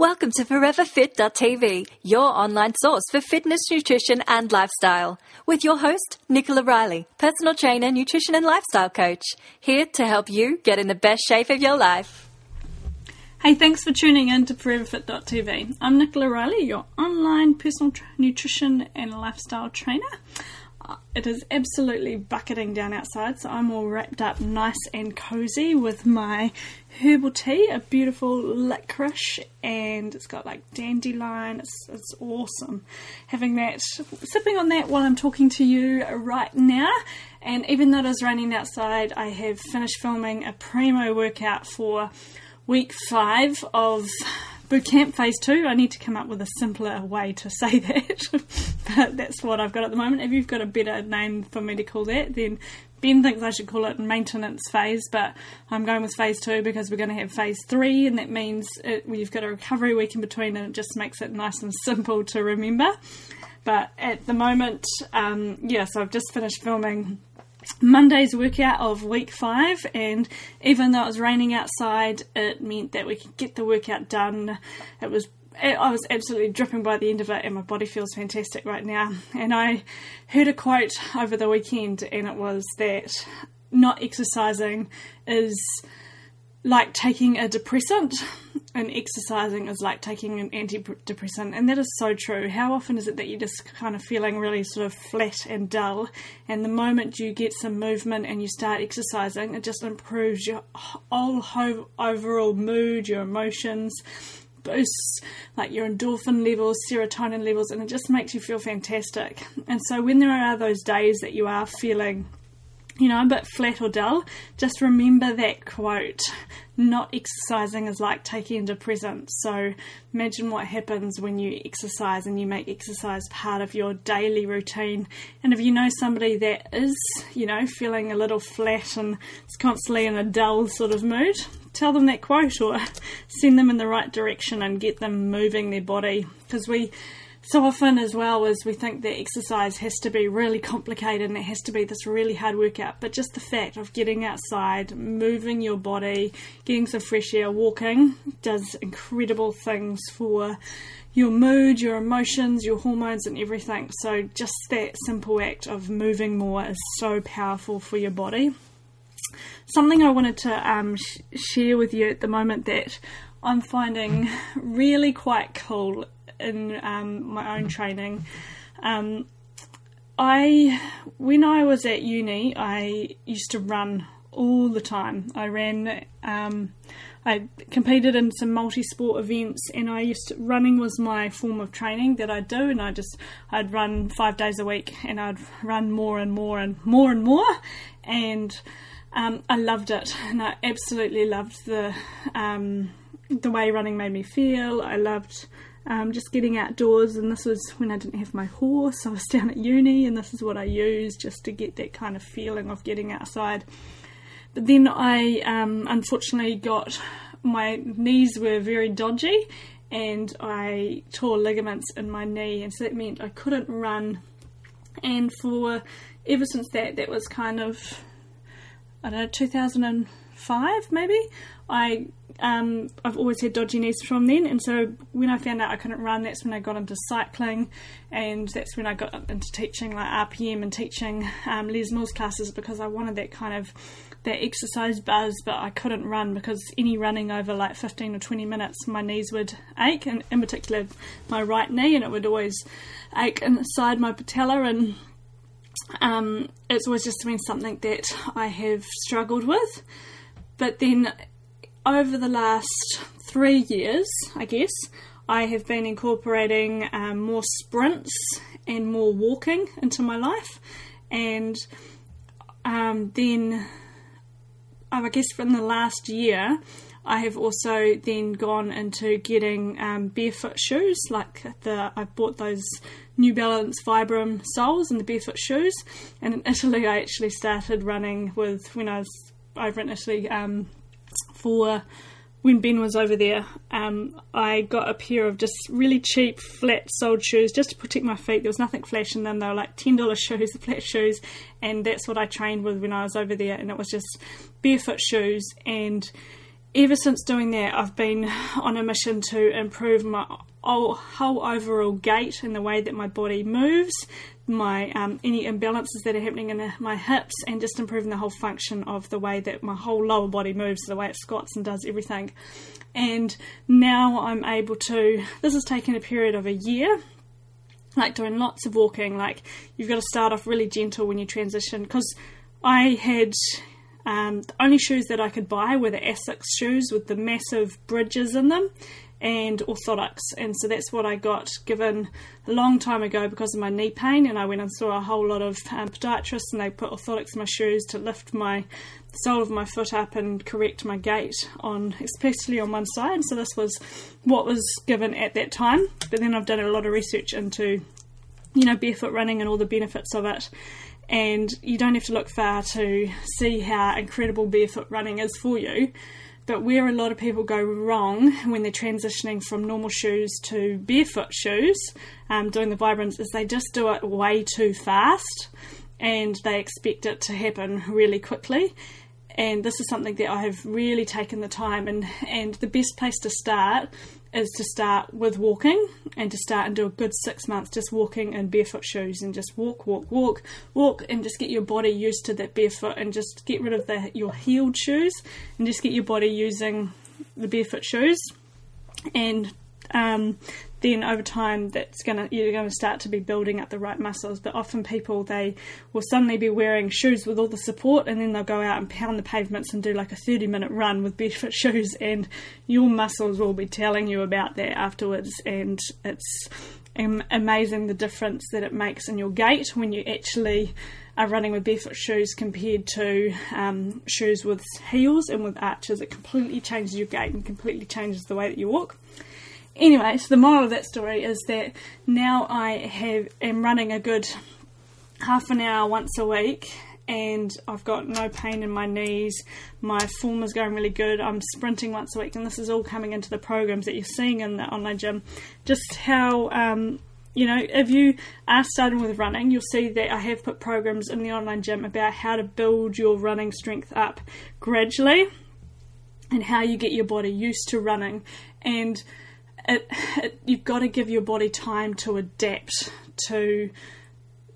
Welcome to ForeverFit.tv, your online source for fitness, nutrition, and lifestyle. With your host, Nicola Riley, personal trainer, nutrition, and lifestyle coach, here to help you get in the best shape of your life. Hey, thanks for tuning in to ForeverFit.tv. I'm Nicola Riley, your online personal tra- nutrition and lifestyle trainer. It is absolutely bucketing down outside, so I'm all wrapped up nice and cozy with my herbal tea, a beautiful licorice, and it's got like dandelion. It's, it's awesome. Having that, sipping on that while I'm talking to you right now. And even though it is raining outside, I have finished filming a primo workout for week five of boot camp phase two. I need to come up with a simpler way to say that, but that's what I've got at the moment. If you've got a better name for me to call that, then Ben thinks I should call it maintenance phase, but I'm going with phase two because we're going to have phase three, and that means it, you've got a recovery week in between, and it just makes it nice and simple to remember. But at the moment, um, yeah, so I've just finished filming Monday's workout of week five, and even though it was raining outside, it meant that we could get the workout done. It was I was absolutely dripping by the end of it, and my body feels fantastic right now. And I heard a quote over the weekend, and it was that not exercising is like taking a depressant, and exercising is like taking an antidepressant, and that is so true. How often is it that you're just kind of feeling really sort of flat and dull, and the moment you get some movement and you start exercising, it just improves your whole overall mood, your emotions, boosts like your endorphin levels, serotonin levels, and it just makes you feel fantastic. And so when there are those days that you are feeling you know, a bit flat or dull, just remember that quote. Not exercising is like taking a present. So imagine what happens when you exercise and you make exercise part of your daily routine. And if you know somebody that is, you know, feeling a little flat and is constantly in a dull sort of mood, tell them that quote or send them in the right direction and get them moving their body. Because we so often as well as we think that exercise has to be really complicated and it has to be this really hard workout but just the fact of getting outside moving your body getting some fresh air walking does incredible things for your mood your emotions your hormones and everything. So just that simple act of moving more is so powerful for your body. Something i wanted to um, sh- share with you at the moment that i'm finding really quite cool in um, my own training. Um, I, when I was at uni, I used to run all the time. I ran, um, I competed in some multi-sport events, and I used to, running was my form of training that I'd do, and I just I'd run five days a week, and I'd run more and more and more and more, and um, I loved it, and I absolutely loved the um, the way running made me feel. I loved um, just getting outdoors. And this was when I didn't have my horse. I was down at uni, and this is what I used just to get that kind of feeling of getting outside. But then I um, unfortunately got my knees were very dodgy, and I tore ligaments in my knee, and so that meant I couldn't run. And for ever since that, that was kind of I don't know 2005 maybe. I um, I've always had dodgy knees from then, and so when I found out I couldn't run, that's when I got into cycling, and that's when I got into teaching like RPM and teaching um, Les Mills classes because I wanted that kind of that exercise buzz, but I couldn't run because any running over like 15 or 20 minutes, my knees would ache, and in particular my right knee, and it would always ache inside my patella, and um, it's always just been something that I have struggled with. But then over the last three years, I guess, I have been incorporating um, more sprints and more walking into my life. And um, then, I guess, from the last year, I have also then gone into getting um, barefoot shoes. Like the, I bought those New Balance Vibram soles and the barefoot shoes. And in Italy, I actually started running with when I was over in Italy um, for when Ben was over there, um, I got a pair of just really cheap flat soled shoes just to protect my feet. There was nothing flash in them. They were like ten dollars shoes, the flat shoes, and that's what I trained with when I was over there. And it was just barefoot shoes. And ever since doing that, I've been on a mission to improve my whole overall gait and the way that my body moves, my um, any imbalances that are happening in my hips, and just improving the whole function of the way that my whole lower body moves, the way it squats and does everything. And now I'm able to. This has taken a period of a year. Like doing lots of walking, like you've got to start off really gentle when you transition. Because I had um, the only shoes that I could buy were the Asics shoes with the massive bridges in them, and orthotics. And so that's what I got given a long time ago because of my knee pain. And I went and saw a whole lot of um, podiatrists, and they put orthotics in my shoes to lift my sole of my foot up and correct my gait on, especially on one side. So this was what was given at that time. But then I've done a lot of research into, you know, barefoot running and all the benefits of it. And you don't have to look far to see how incredible barefoot running is for you but where a lot of people go wrong when they're transitioning from normal shoes to barefoot shoes, um, doing the Vibrams, is they just do it way too fast and they expect it to happen really quickly. And this is something that I have really taken the time and, and the best place to start is to start with walking and to start and do a good six months just walking in barefoot shoes and just walk, walk, walk, walk, and just get your body used to that barefoot and just get rid of the your heeled shoes and just get your body using the barefoot shoes. And um, then over time that's gonna you're gonna start to be building up the right muscles. But often people they will suddenly be wearing shoes with all the support and then they'll go out and pound the pavements and do like a 30 minute run with barefoot shoes and your muscles will be telling you about that afterwards and it's amazing the difference that it makes in your gait when you actually are running with barefoot shoes compared to um, shoes with heels and with arches. It completely changes your gait and completely changes the way that you walk. Anyway, so the moral of that story is that now I have am running a good half an hour once a week and I've got no pain in my knees. My form is going really good. I'm sprinting once a week, and this is all coming into the programs that you're seeing in the online gym. Just how, um, you know, if you are starting with running, you'll see that I have put programs in the online gym about how to build your running strength up gradually and how you get your body used to running. And it, it, you've got to give your body time to adapt to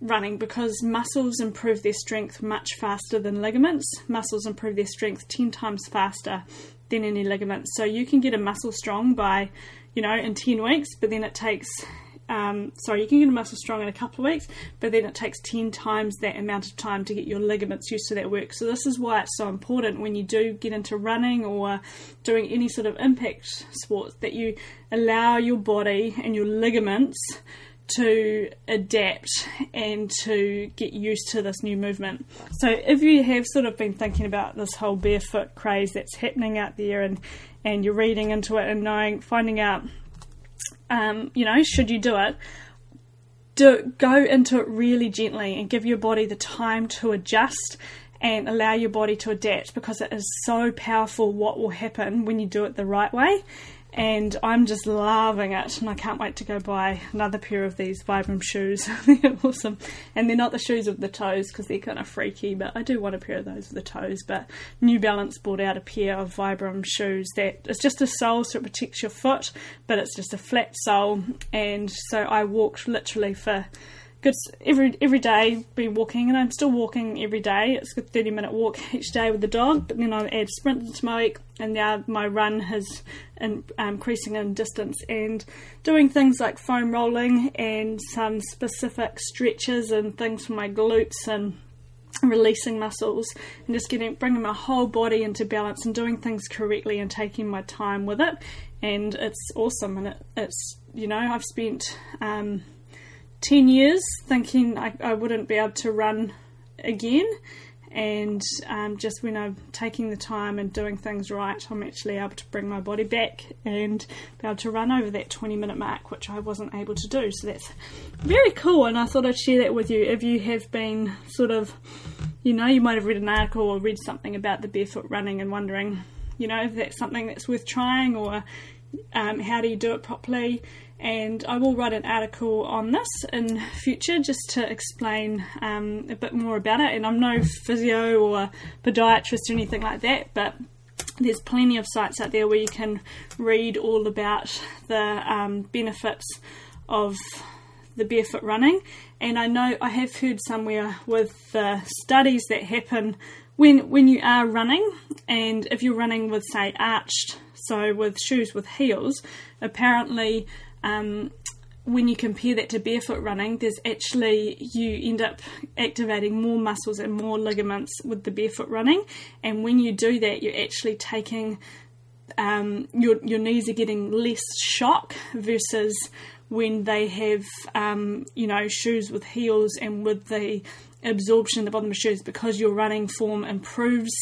running because muscles improve their strength much faster than ligaments. Muscles improve their strength 10 times faster than any ligaments. So you can get a muscle strong by, you know, in 10 weeks, but then it takes um, sorry, you can get a muscle strong in a couple of weeks, but then it takes 10 times that amount of time to get your ligaments used to that work. So, this is why it's so important when you do get into running or doing any sort of impact sports that you allow your body and your ligaments to adapt and to get used to this new movement. So, if you have sort of been thinking about this whole barefoot craze that's happening out there and, and you're reading into it and knowing, finding out um, you know, should you do it, do go into it really gently and give your body the time to adjust and allow your body to adapt because it is so powerful what will happen when you do it the right way and I'm just loving it and I can't wait to go buy another pair of these Vibram shoes. they're awesome. And they're not the shoes with the toes because they're kind of freaky, but I do want a pair of those with the toes. But New Balance brought out a pair of Vibram shoes that it's just a sole so it protects your foot, but it's just a flat sole. And so I walked literally for good every every day be walking and I'm still walking every day. It's a 30 minute walk each day with the dog but then I add sprint to my week and now my run has in, um, increasing in distance and doing things like foam rolling and some specific stretches and things for my glutes and releasing muscles and just getting bringing my whole body into balance and doing things correctly and taking my time with it. And it's awesome and it, it's you know I've spent um, 10 years thinking I, I wouldn't be able to run again. And um, just when I'm taking the time and doing things right, I'm actually able to bring my body back and be able to run over that 20 minute mark, which I wasn't able to do. So that's very cool. And I thought I'd share that with you if you have been sort of, you know, you might have read an article or read something about the barefoot running and wondering, you know, if that's something that's worth trying or um, how do you do it properly and I will write an article on this in future just to explain um, a bit more about it. And I'm no physio or podiatrist or anything like that, but there's plenty of sites out there where you can read all about the um, benefits of the barefoot running. And I know I have heard somewhere with the studies that happen when when you are running, and if you're running with say arched, so with shoes with heels, apparently. Um, when you compare that to barefoot running, there's actually you end up activating more muscles and more ligaments with the barefoot running, and when you do that, you're actually taking um, your your knees are getting less shock versus when they have um, you know shoes with heels and with the absorption in the bottom of shoes because your running form improves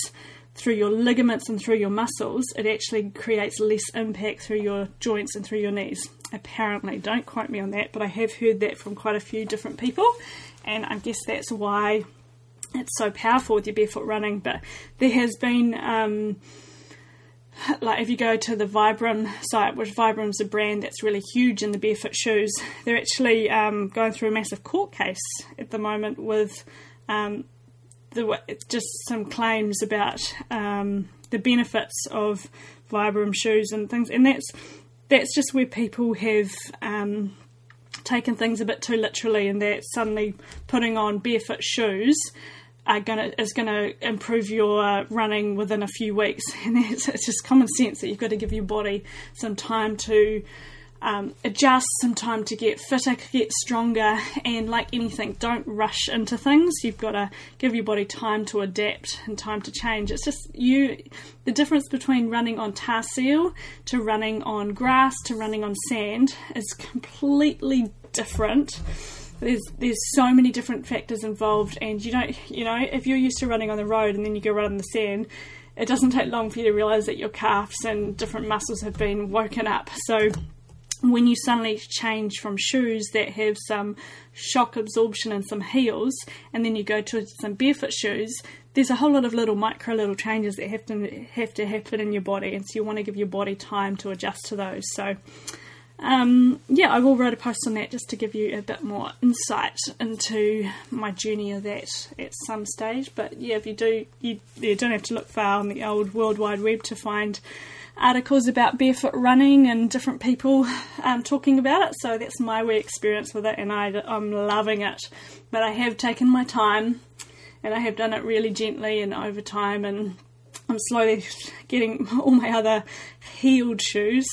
through your ligaments and through your muscles, it actually creates less impact through your joints and through your knees. Apparently, don't quote me on that, but I have heard that from quite a few different people, and I guess that's why it's so powerful with your barefoot running. But there has been, um, like, if you go to the Vibram site, which Vibram's a brand that's really huge in the barefoot shoes, they're actually um, going through a massive court case at the moment with um, the just some claims about um, the benefits of Vibram shoes and things, and that's that's just where people have um, taken things a bit too literally, and that suddenly putting on barefoot shoes are gonna is gonna improve your running within a few weeks, and it's, it's just common sense that you've got to give your body some time to um, adjust, some time to get fitter, get stronger, and like anything, don't rush into things. You've got to give your body time to adapt and time to change. It's just you, the difference between running on tar seal to running on grass to running on sand is completely different. There's there's so many different factors involved, and you don't you know if you're used to running on the road and then you go run on the sand, it doesn't take long for you to realize that your calves and different muscles have been woken up. So when you suddenly change from shoes that have some shock absorption and some heels, and then you go to some barefoot shoes, there's a whole lot of little micro little changes that have to have to happen in your body, and so you want to give your body time to adjust to those. So, um, yeah, I will write a post on that just to give you a bit more insight into my journey of that at some stage. But yeah, if you do, you, you don't have to look far on the old World Wide Web to find articles about barefoot running and different people um, talking about it. So that's my wee experience with it, and I, I'm loving it. But I have taken my time, and I have done it really gently and over time, and I'm slowly getting all my other heeled shoes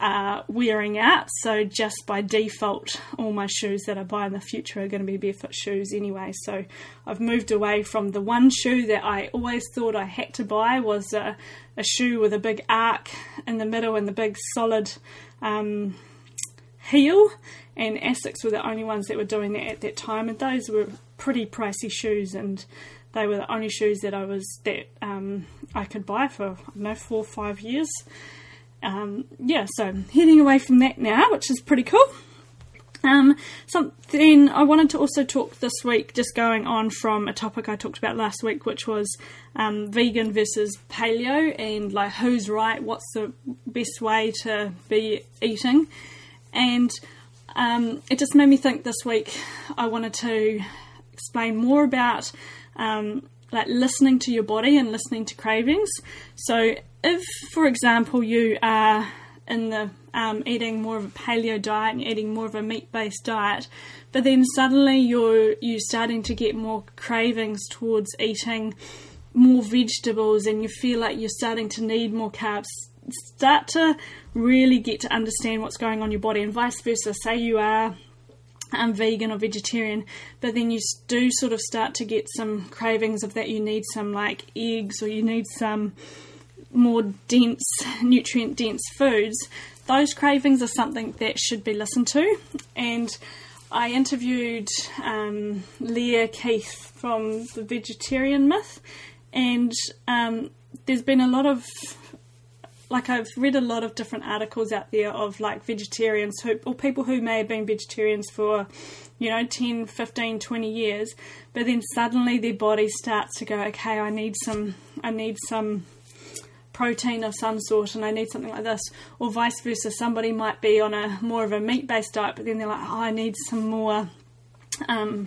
uh, wearing out. So just by default, all my shoes that I buy in the future are going to be barefoot shoes anyway. So I've moved away from the one shoe that I always thought I had to buy was a, a shoe with a big arc in the middle and the big solid um, heel. And Asics were the only ones that were doing that at that time, and those were pretty pricey shoes and they were the only shoes that I was that um, I could buy for I don't know four or five years um, yeah, so heading away from that now, which is pretty cool. Um, something I wanted to also talk this week, just going on from a topic I talked about last week, which was um, vegan versus paleo and like who's right, what's the best way to be eating, and um, it just made me think this week. I wanted to explain more about um, like listening to your body and listening to cravings. So, if, for example, you are in the um, eating more of a paleo diet and eating more of a meat-based diet, but then suddenly you're you starting to get more cravings towards eating more vegetables, and you feel like you're starting to need more carbs. Start to really get to understand what's going on in your body, and vice versa. Say you are um, vegan or vegetarian, but then you do sort of start to get some cravings of that you need some like eggs or you need some more dense, nutrient dense foods. Those cravings are something that should be listened to. And I interviewed um, Lierre Keith from the Vegetarian Myth, and um, there's been a lot of like I've read a lot of different articles out there of like vegetarians who or people who may have been vegetarians for you know 10 15 20 years but then suddenly their body starts to go okay I need some I need some protein of some sort and I need something like this or vice versa somebody might be on a more of a meat based diet but then they're like oh I need some more um,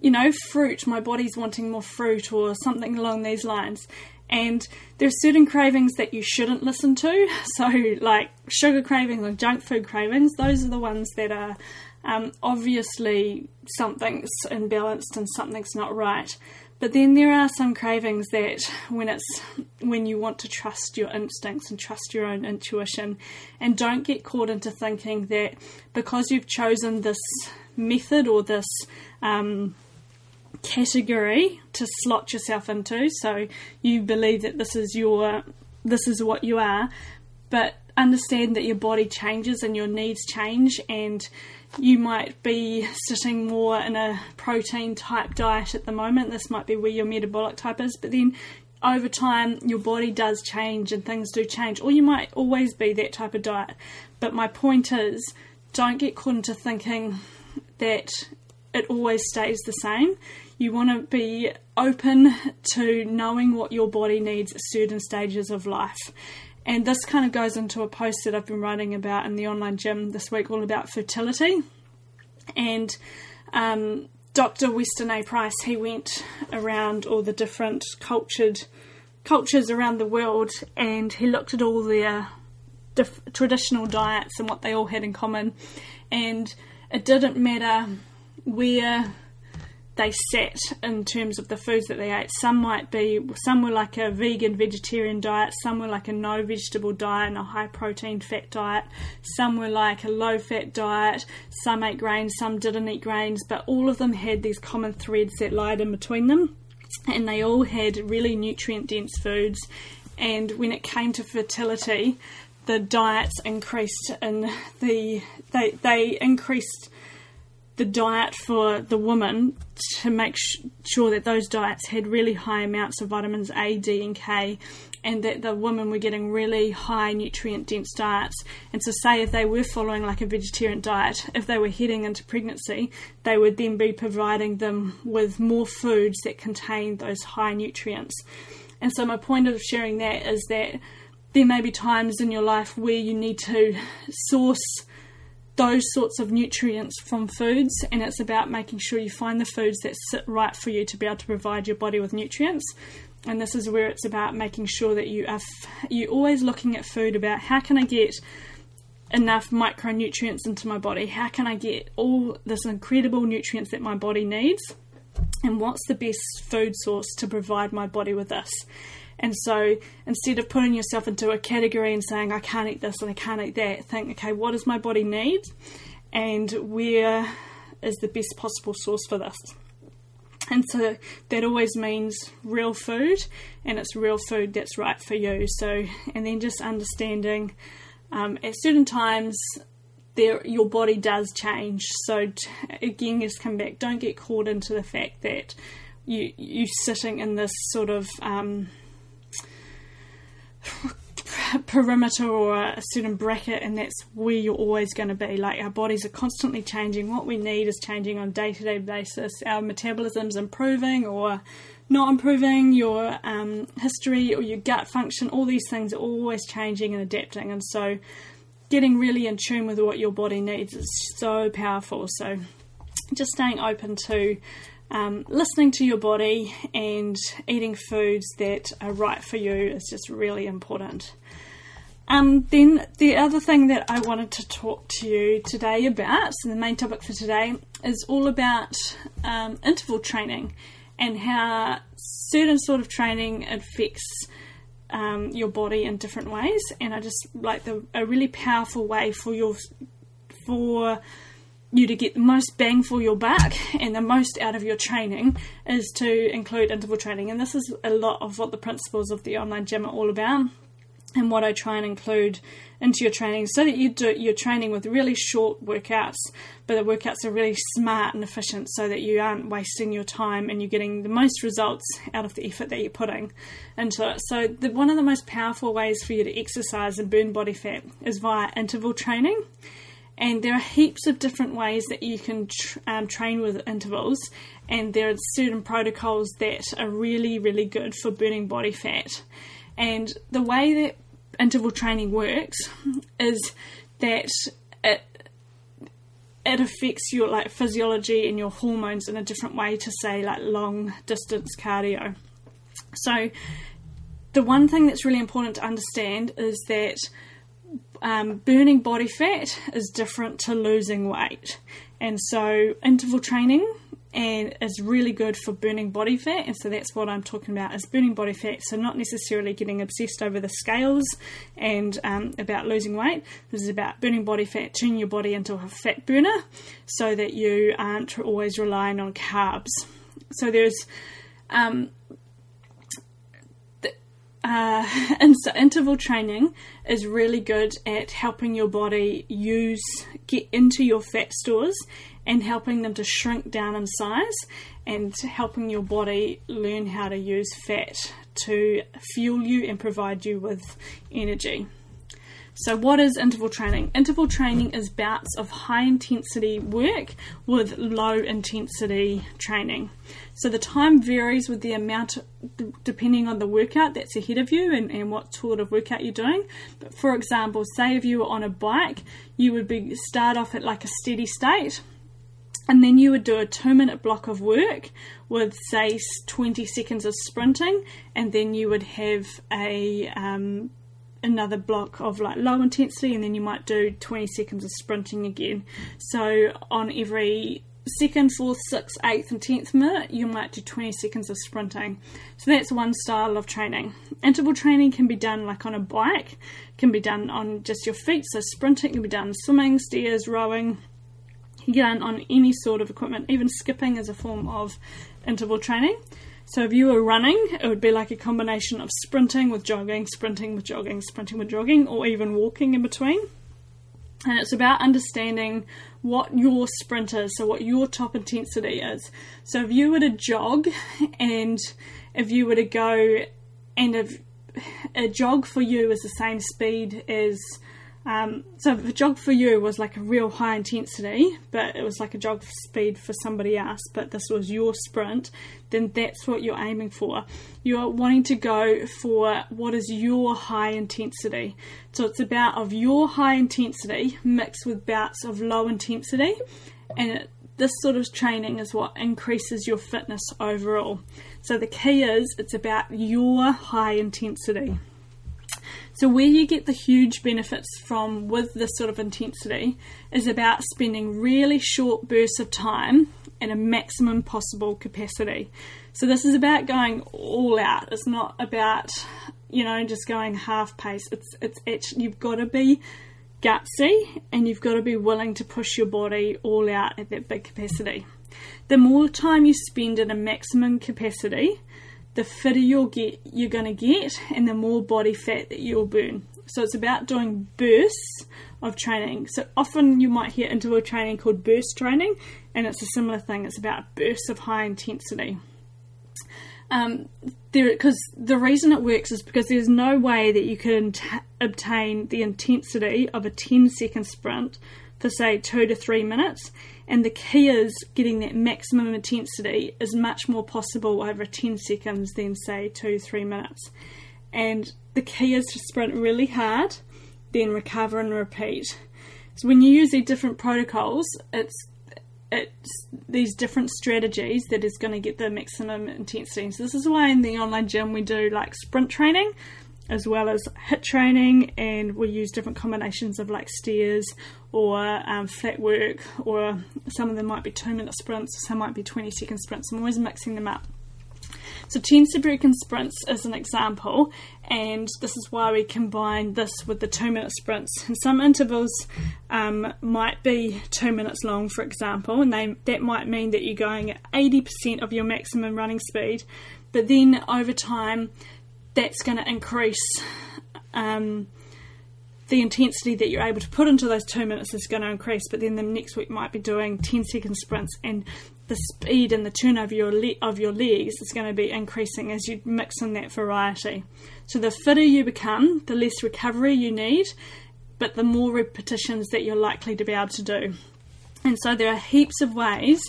you know fruit my body's wanting more fruit or something along these lines And there are certain cravings that you shouldn't listen to. So, like sugar cravings or junk food cravings, those are the ones that are um, obviously something's imbalanced and something's not right. But then there are some cravings that when it's when you want to trust your instincts and trust your own intuition and don't get caught into thinking that because you've chosen this method or this um, category to slot yourself into, so you believe that this is your this is what you are, but understand that your body changes and your needs change and you might be sitting more in a protein type diet at the moment. This might be where your metabolic type is, but then over time your body does change and things do change, or you might always be that type of diet. But my point is, don't get caught into thinking that it always stays the same. You want to be open to knowing what your body needs at certain stages of life. And this kind of goes into a post that I've been writing about in the online gym this week, all about fertility. And um, Dr. Weston A. Price, he went around all the different cultured cultures around the world, and he looked at all their dif- traditional diets and what they all had in common. And it didn't matter where they set in terms of the foods that they ate. Some might be, some were like a vegan vegetarian diet, some were like a no vegetable diet and a high protein fat diet, some were like a low fat diet, some ate grains, some didn't eat grains, but all of them had these common threads that lied in between them, and they all had really nutrient dense foods. And when it came to fertility, the diets increased in the they they increased the diet for the woman to make sh- sure that those diets had really high amounts of vitamins A, D, and K, and that the women were getting really high nutrient dense diets. And so, say if they were following like a vegetarian diet, if they were heading into pregnancy, they would then be providing them with more foods that contain those high nutrients. And so, my point of sharing that is that there may be times in your life where you need to source those sorts of nutrients from foods, and it's about making sure you find the foods that sit right for you to be able to provide your body with nutrients. And this is where it's about making sure that you are f- you're always looking at food about how can I get enough micronutrients into my body? How can I get all this incredible nutrients that my body needs? And what's the best food source to provide my body with this? And so instead of putting yourself into a category and saying, I can't eat this and I can't eat that, think, okay, what does my body need? And where is the best possible source for this? And so that always means real food, and it's real food that's right for you. So, and then just understanding um, at certain times there your body does change. So t- again, just come back. Don't get caught into the fact that you you sitting in this sort of um, perimeter or a certain bracket and that's where you're always going to be. Like our bodies are constantly changing. What we need is changing on day-to-day basis. Our metabolism's improving or not improving your um, history or your gut function all these things are always changing and adapting. And so getting really in tune with what your body needs is so powerful. So just staying open to um, listening to your body and eating foods that are right for you is just really important. Um, then the other thing that I wanted to talk to you today about, so the main topic for today, is all about um, interval training and how certain sort of training affects um, your body in different ways. And I just like the a really powerful way for your for you to get the most bang for your buck and the most out of your training is to include interval training. And this is a lot of what the principles of the online gym are all about and what I try and include into your training so that you do your training with really short workouts, but the workouts are really smart and efficient so that you aren't wasting your time and you're getting the most results out of the effort that you're putting into it. So the, one of the most powerful ways for you to exercise and burn body fat is via interval training and there are heaps of different ways that you can tr- um, train with intervals and there are certain protocols that are really really good for burning body fat. And the way that interval training works is that it it affects your like physiology and your hormones in a different way to say like long distance cardio. So the one thing that's really important to understand is that um, burning body fat is different to losing weight. And so, interval training and is really good for burning body fat. And so, that's what I'm talking about is burning body fat. So, not necessarily getting obsessed over the scales and um, about losing weight. This is about burning body fat, turning your body into a fat burner so that you aren't always relying on carbs. So, there's um, uh, and so interval training is really good at helping your body use get into your fat stores and helping them to shrink down in size and helping your body learn how to use fat to fuel you and provide you with energy. So, what is interval training? Interval training is bouts of high intensity work with low intensity training. So, the time varies with the amount depending on the workout that's ahead of you and, and what sort of workout you're doing. But for example, say if you were on a bike, you would be start off at like a steady state and then you would do a two minute block of work with say 20 seconds of sprinting and then you would have a um, another block of like low intensity and then you might do 20 seconds of sprinting again. So on every second, fourth, sixth, eighth, and tenth minute, you might do 20 seconds of sprinting. So that's one style of training. Interval training can be done like on a bike, can be done on just your feet. So sprinting can be done swimming, stairs, rowing. You can done on any sort of equipment. Even skipping is a form of interval training. So if you were running, it would be like a combination of sprinting with jogging, sprinting with jogging, sprinting with jogging, or even walking in between. And it's about understanding what your sprint is, so what your top intensity is. So if you were to jog and if you were to go and if a jog for you is the same speed as um, so the jog for you was like a real high intensity, but it was like a jog speed for somebody else, but this was your sprint, then that's what you're aiming for. You're wanting to go for what is your high intensity. So it's about of your high intensity mixed with bouts of low intensity, and it, this sort of training is what increases your fitness overall. So the key is it's about your high intensity. So, where you get the huge benefits from with this sort of intensity is about spending really short bursts of time at a maximum possible capacity. So, this is about going all out. It's not about, you know, just going half pace. It's, it's actually, you've got to be gutsy and you've got to be willing to push your body all out at that big capacity. The more time you spend at a maximum capacity, the fitter you'll get you're going to get and the more body fat that you'll burn. So it's about doing bursts of training. So often you might hear interval training called burst training and it's a similar thing. It's about bursts of high intensity. Um, because the reason it works is because there's no way that you can t- obtain the intensity of a 10 second sprint for say two to three minutes and the key is getting that maximum intensity is much more possible over 10 seconds than, say, two, three minutes. And the key is to sprint really hard, then recover and repeat. So when you use these different protocols, it's it's these different strategies that is going to get the maximum intensity. So this is why in the online gym we do like sprint training as well as HIIT training, and we use different combinations of like stairs or um, flat work, or some of them might be two minute sprints, some might be 20 second sprints. I'm always mixing them up. So 10 second sprints is an example, and this is why we combine this with the two minute sprints. And some intervals um, might be two minutes long, for example, and they, that might mean that you're going at 80% of your maximum running speed, but then over time that's going to increase um, the intensity that you're able to put into those two minutes is going to increase. But then the next week might be doing 10 second sprints, and the speed and the turn of your le- of your legs is going to be increasing as you mix in that variety. So the fitter you become, the less recovery you need, but the more repetitions that you're likely to be able to do. And so there are heaps of ways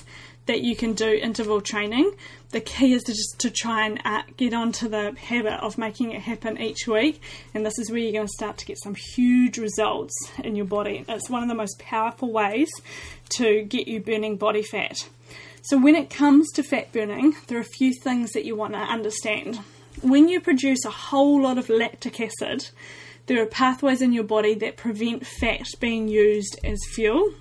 that you can do interval training. The key is to just to try and uh, get onto the habit of making it happen each week, and this is where you're going to start to get some huge results in your body. It's one of the most powerful ways to get you burning body fat. So when it comes to fat burning, there are a few things that you want to understand. when you produce a whole lot of lactic acid, there are pathways in your body that prevent fat being used as fuel.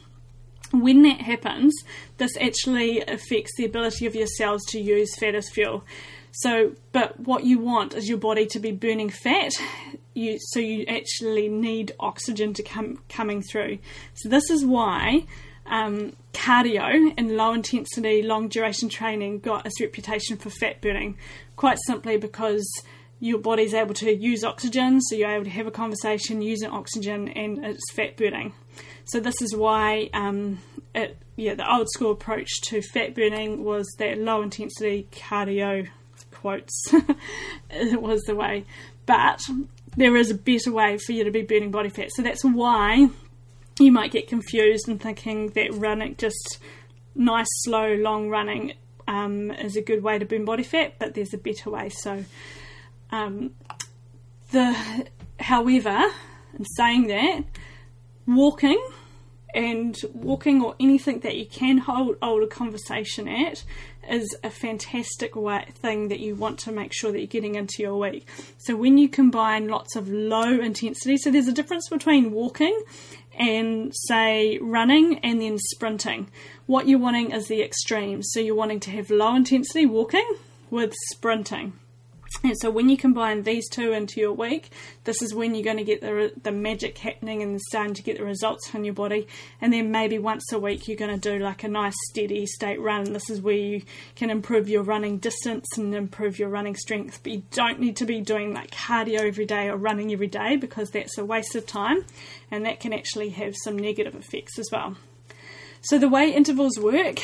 When that happens, this actually affects the ability of your cells to use fat as fuel. So, but what you want is your body to be burning fat. You, so you actually need oxygen to come coming through. So this is why um, cardio and low intensity, long duration training got its reputation for fat burning. Quite simply because your body's able to use oxygen, so you're able to have a conversation using oxygen, and it's fat burning. So this is why, um, it, yeah, the old school approach to fat burning was that low intensity cardio quotes it was the way, but there is a better way for you to be burning body fat. So that's why you might get confused and thinking that running just nice, slow, long running um, is a good way to burn body fat, but there's a better way. So um, the, however, in saying that, walking and walking or anything that you can hold, hold a conversation at is a fantastic way, thing that you want to make sure that you're getting into your week. So when you combine lots of low intensity, so there's a difference between walking and say running and then sprinting. What you're wanting is the extremes. So you're wanting to have low intensity walking with sprinting. And so when you combine these two into your week, this is when you're going to get the, the magic happening and starting to get the results on your body. And then maybe once a week you're going to do like a nice steady state run. This is where you can improve your running distance and improve your running strength. But you don't need to be doing like cardio every day or running every day because that's a waste of time and that can actually have some negative effects as well. So the way intervals work,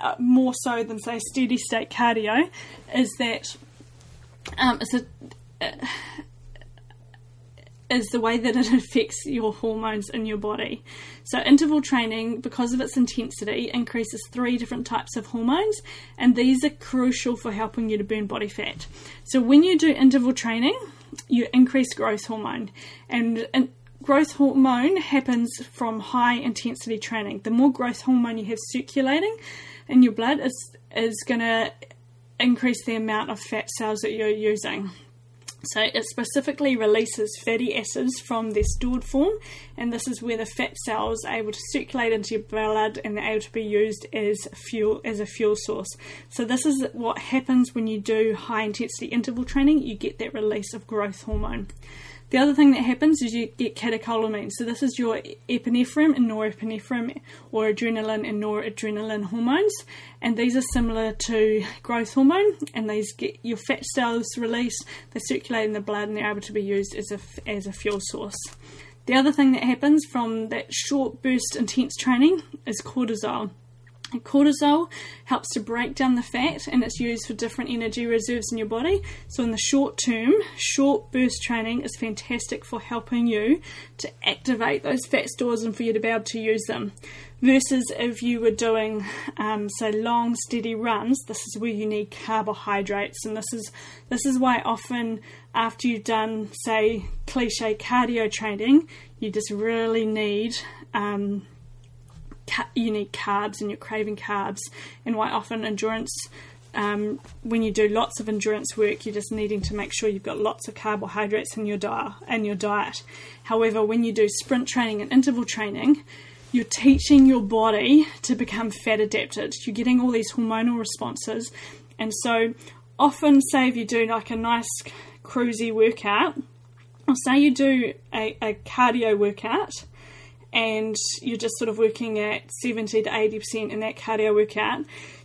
uh, more so than say steady state cardio, is that um, is, uh, is the way that it affects your hormones in your body. So, interval training, because of its intensity, increases three different types of hormones, and these are crucial for helping you to burn body fat. So, when you do interval training, you increase growth hormone, and, and growth hormone happens from high intensity training. The more growth hormone you have circulating in your blood is is going to increase the amount of fat cells that you're using. So it specifically releases fatty acids from their stored form, and this is where the fat cells are able to circulate into your blood and they're able to be used as fuel as a fuel source. So this is what happens when you do high intensity interval training. You get that release of growth hormone. The other thing that happens is you get catecholamines. So this is your epinephrine and norepinephrine or adrenaline and noradrenaline hormones. And these are similar to growth hormone and these get your fat cells released, they circulate in the blood and they're able to be used as a, as a fuel source. The other thing that happens from that short burst intense training is cortisol. Cortisol helps to break down the fat and it's used for different energy reserves in your body. So, in the short term, short burst training is fantastic for helping you to activate those fat stores and for you to be able to use them. Versus if you were doing, um, say, long steady runs, this is where you need carbohydrates, and this is this is why often after you've done, say, cliche cardio training, you just really need um, you need carbs and you're craving carbs, and why often endurance. Um, when you do lots of endurance work, you're just needing to make sure you've got lots of carbohydrates in your diet. In your diet. However, when you do sprint training and interval training, you're teaching your body to become fat adapted. You're getting all these hormonal responses, and so often, say if you do like a nice cruisy workout, or say you do a, a cardio workout, and you're just sort of working at 70 to 80% in that cardio workout,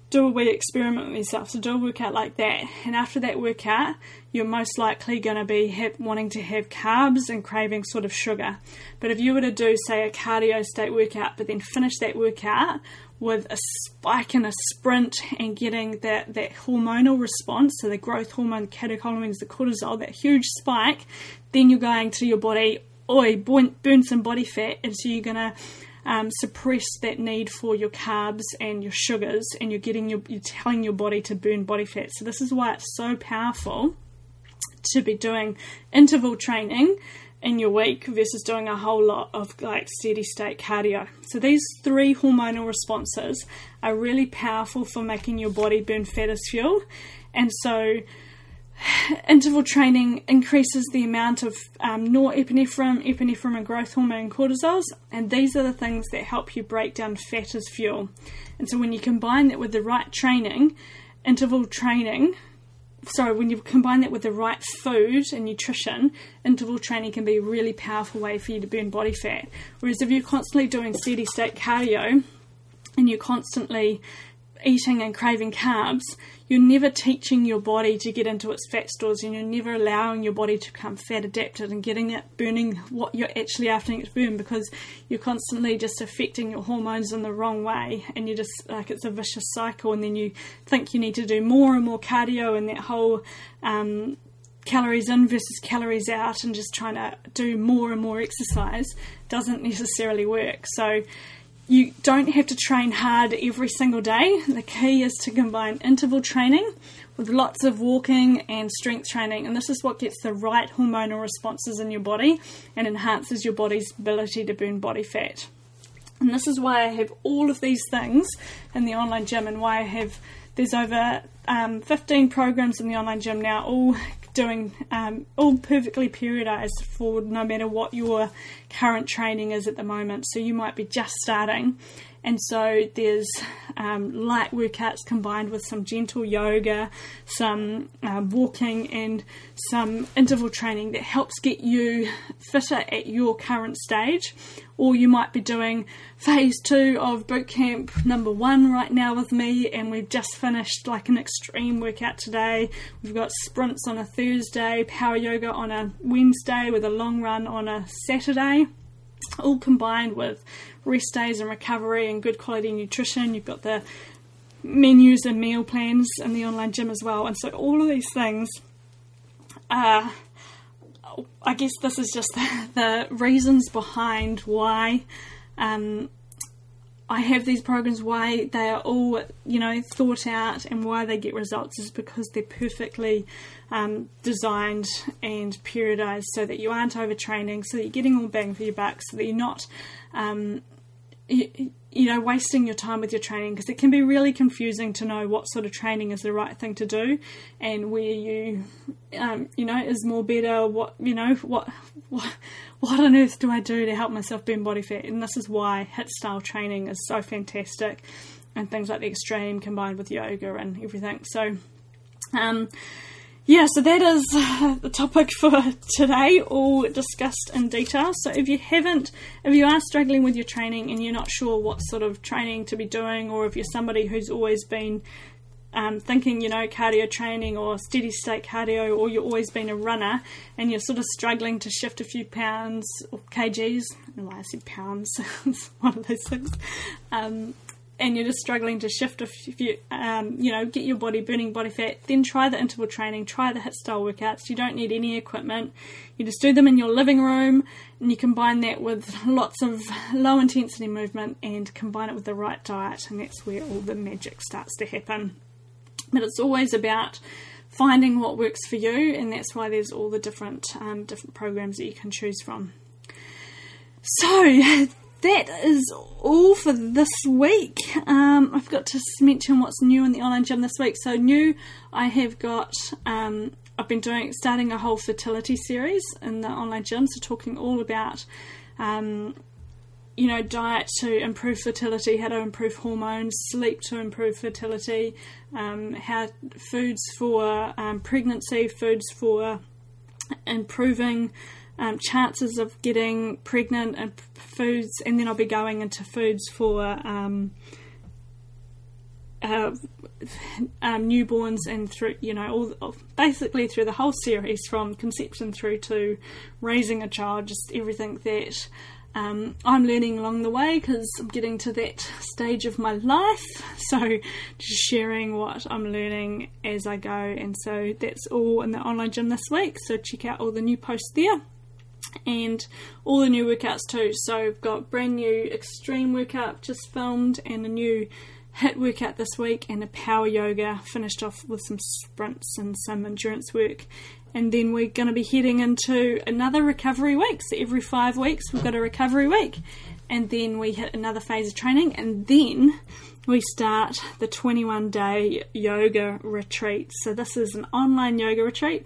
do a wee experiment with yourself. So do a workout like that, and after that workout, you're most likely going to be have, wanting to have carbs and craving sort of sugar. But if you were to do, say, a cardio state workout, but then finish that workout with a spike and a sprint and getting that, that hormonal response, so the growth hormone, catecholamines, the cortisol, that huge spike, then you're going to your body oi, burn, burn some body fat, and so you're going to um, suppress that need for your carbs and your sugars, and you're getting your you're telling your body to burn body fat. So this is why it's so powerful to be doing interval training in your week versus doing a whole lot of like steady state cardio. So these three hormonal responses are really powerful for making your body burn fat as fuel, and so interval training increases the amount of um, norepinephrine, epinephrine, and growth hormone cortisols, and these are the things that help you break down fat as fuel. And so, when you combine that with the right training, interval training, sorry, when you combine that with the right food and nutrition, interval training can be a really powerful way for you to burn body fat. Whereas if you're constantly doing steady state cardio and you're constantly eating and craving carbs, you're never teaching your body to get into its fat stores and you're never allowing your body to become fat adapted and getting it burning what you're actually after it to burn because you're constantly just affecting your hormones in the wrong way and you're just like it's a vicious cycle and then you think you need to do more and more cardio and that whole um, calories in versus calories out and just trying to do more and more exercise doesn't necessarily work. So you don't have to train hard every single day. The key is to combine interval training with lots of walking and strength training, and this is what gets the right hormonal responses in your body and enhances your body's ability to burn body fat. And this is why I have all of these things in the online gym, and why I have there's over um, 15 programs in the online gym now, all doing um, all perfectly periodized for no matter what your current training is at the moment. So you might be just starting, and so there's um, light workouts combined with some gentle yoga, some uh, walking, and some interval training that helps get you fitter at your current stage or you might be doing phase two of boot camp number one right now with me, and we've just finished like an extreme workout today. We've got sprints on a Thursday, power yoga on a Wednesday, with a long run on a Saturday. All combined with rest days and recovery and good quality nutrition. You've got the menus and meal plans in the online gym as well, and so all of these things are I guess this is just the, the reasons behind why um, I have these programs, why they are all, you know, thought out and why they get results is because they're perfectly um, designed and periodized so that you aren't overtraining, so that you're getting all bang for your buck, so that you're not um, you, you know wasting your time with your training because it can be really confusing to know what sort of training is the right thing to do and where you um, you know is more better what you know what, what what on earth do I do to help myself burn body fat and this is why HIIT style training is so fantastic and things like the extreme combined with yoga and everything. So um, yeah, so that is the topic for today, all discussed in detail. So if you haven't, if you are struggling with your training and you're not sure what sort of training to be doing, or if you're somebody who's always been um, thinking, you know, cardio training or steady state cardio, or you've always been a runner and you're sort of struggling to shift a few pounds or kgs, why I said pounds, one of those things. Um, and you're just struggling to shift a few, um, you know, get your body burning body fat, then try the interval training, try the HIIT style workouts. You don't need any equipment. You just do them in your living room and you combine that with lots of low intensity movement and combine it with the right diet, and that's where all the magic starts to happen. But it's always about finding what works for you, and that's why there's all the different um, different programs that you can choose from. So that is all for this week. Um, I've got to mention what's new in the online gym this week. So new, I have got. Um, I've been doing starting a whole fertility series in the online gym. So talking all about. Um, you know, diet to improve fertility, how to improve hormones, sleep to improve fertility, um, how foods for um, pregnancy, foods for improving um, chances of getting pregnant and foods, and then I'll be going into foods for um, uh, um, newborns and through you know all basically through the whole series from conception through to raising a child, just everything that. Um, I'm learning along the way because I'm getting to that stage of my life. So, just sharing what I'm learning as I go. And so, that's all in the online gym this week. So, check out all the new posts there and all the new workouts too. So I've got brand new extreme workout just filmed and a new HIIT workout this week and a power yoga finished off with some sprints and some endurance work. And then we're going to be heading into another recovery week. So every five weeks we've got a recovery week. and then we hit another phase of training, and then we start the 21 day yoga retreat. So, this is an online yoga retreat,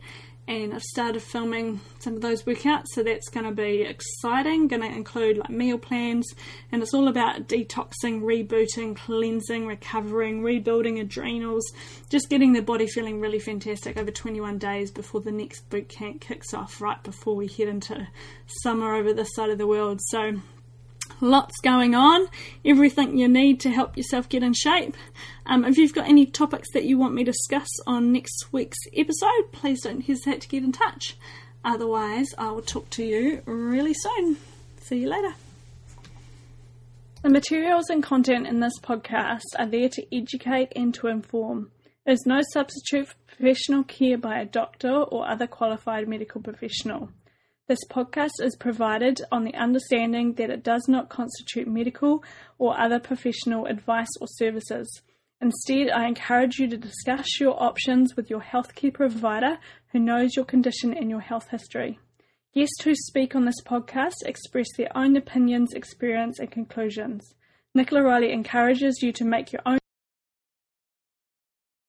and I've started filming some of those workouts, so that's going to be exciting. Going to include like meal plans, and it's all about detoxing, rebooting, cleansing, recovering, rebuilding adrenals, just getting the body feeling really fantastic over 21 days before the next boot camp kicks off, right before we head into summer over this side of the world. So lots going on, everything you need to help yourself get in shape. Um, if you've got any topics that you want me to discuss on next week's episode, please don't hesitate to get in touch. Otherwise, I will talk to you really soon. See you later. The materials and content in this podcast are there to educate and to inform. There is no substitute for professional care by a doctor or other qualified medical professional. This podcast is provided on the understanding that it does not constitute medical or other professional advice or services. Instead, I encourage you to discuss your options with your healthcare provider who knows your condition and your health history. Guests who speak on this podcast express their own opinions, experience, and conclusions. Nicola Riley encourages you to make your own